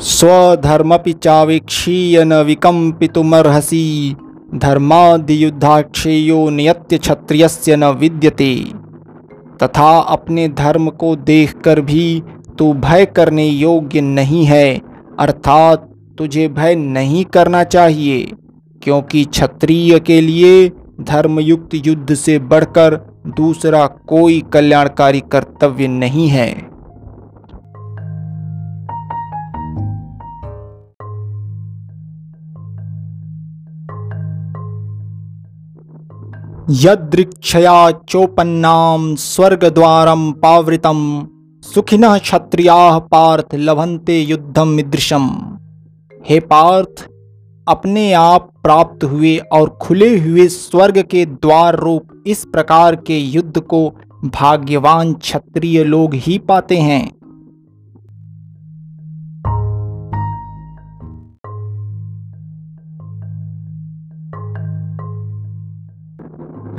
स्वधर्मपि चावीक्षीय न विकम्पितुमर्हसि। धर्मादियुद्धाक्षेयो नियत्य क्षत्रियस्य न विद्यते। तथा अपने धर्म को देखकर भी तू भय करने योग्य नहीं है। अर्थात तुझे भय नहीं करना चाहिए, क्योंकि क्षत्रिय के लिए धर्मयुक्त युद्ध से बढ़कर दूसरा कोई कल्याणकारी कर्तव्य नहीं है। यदृक्षया चोपन्नाम स्वर्गद्वारम पावृतम सुखिनः क्षत्रियाः पार्थ लभंते युद्धम मिदृशम हे पार्थ, अपने आप प्राप्त हुए और खुले हुए स्वर्ग के द्वार रूप इस प्रकार के युद्ध को भाग्यवान क्षत्रिय लोग ही पाते हैं।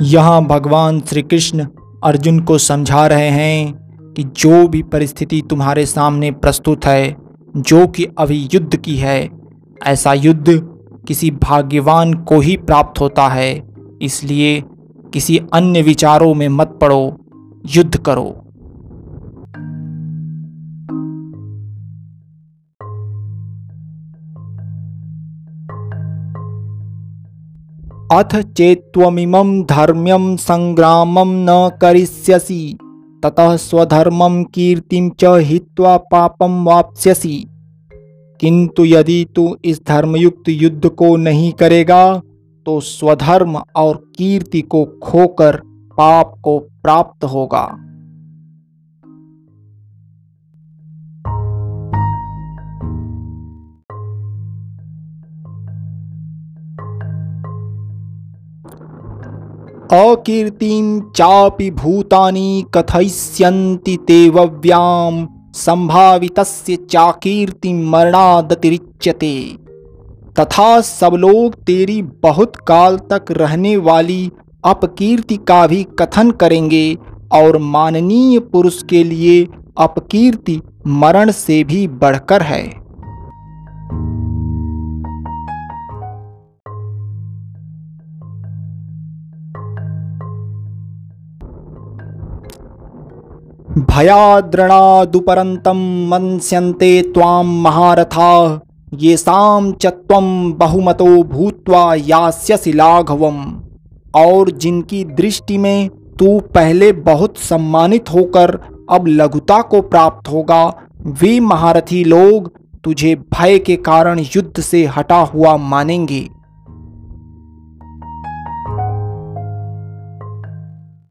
यहाँ भगवान श्री कृष्ण अर्जुन को समझा रहे हैं कि जो भी परिस्थिति तुम्हारे सामने प्रस्तुत है, जो कि अभी युद्ध की है, ऐसा युद्ध किसी भाग्यवान को ही प्राप्त होता है, इसलिए किसी अन्य विचारों में मत पड़ो, युद्ध करो। अथ चेत्त्वमिमं धर्म्यं संग्राम न करिष्यसि, ततः स्वधर्म कीर्तिं च हित्वा पापं वाप्स्यसि। किंतु यदि तू इस धर्मयुक्त युद्ध को नहीं करेगा तो स्वधर्म और कीर्ति को खोकर पाप को प्राप्त होगा। अकीर्तिं चापि भूतानि कथयिष्यन्ति ते वव्याम् संभावितस्य चाकीर्ति मरणादतिरिच्यते। तथा सब लोग तेरी बहुत काल तक रहने वाली अपकीर्ति का भी कथन करेंगे और माननीय पुरुष के लिए अपकीर्ति मरण से भी बढ़कर है। भयाद्रणादुपरन्तं मन्स्यन्ते त्वां महारथा येषां च त्वं बहुमतो भूत्वा यास्यसि लाघवम्। और जिनकी दृष्टि में तू पहले बहुत सम्मानित होकर अब लघुता को प्राप्त होगा, वे महारथी लोग तुझे भय के कारण युद्ध से हटा हुआ मानेंगे।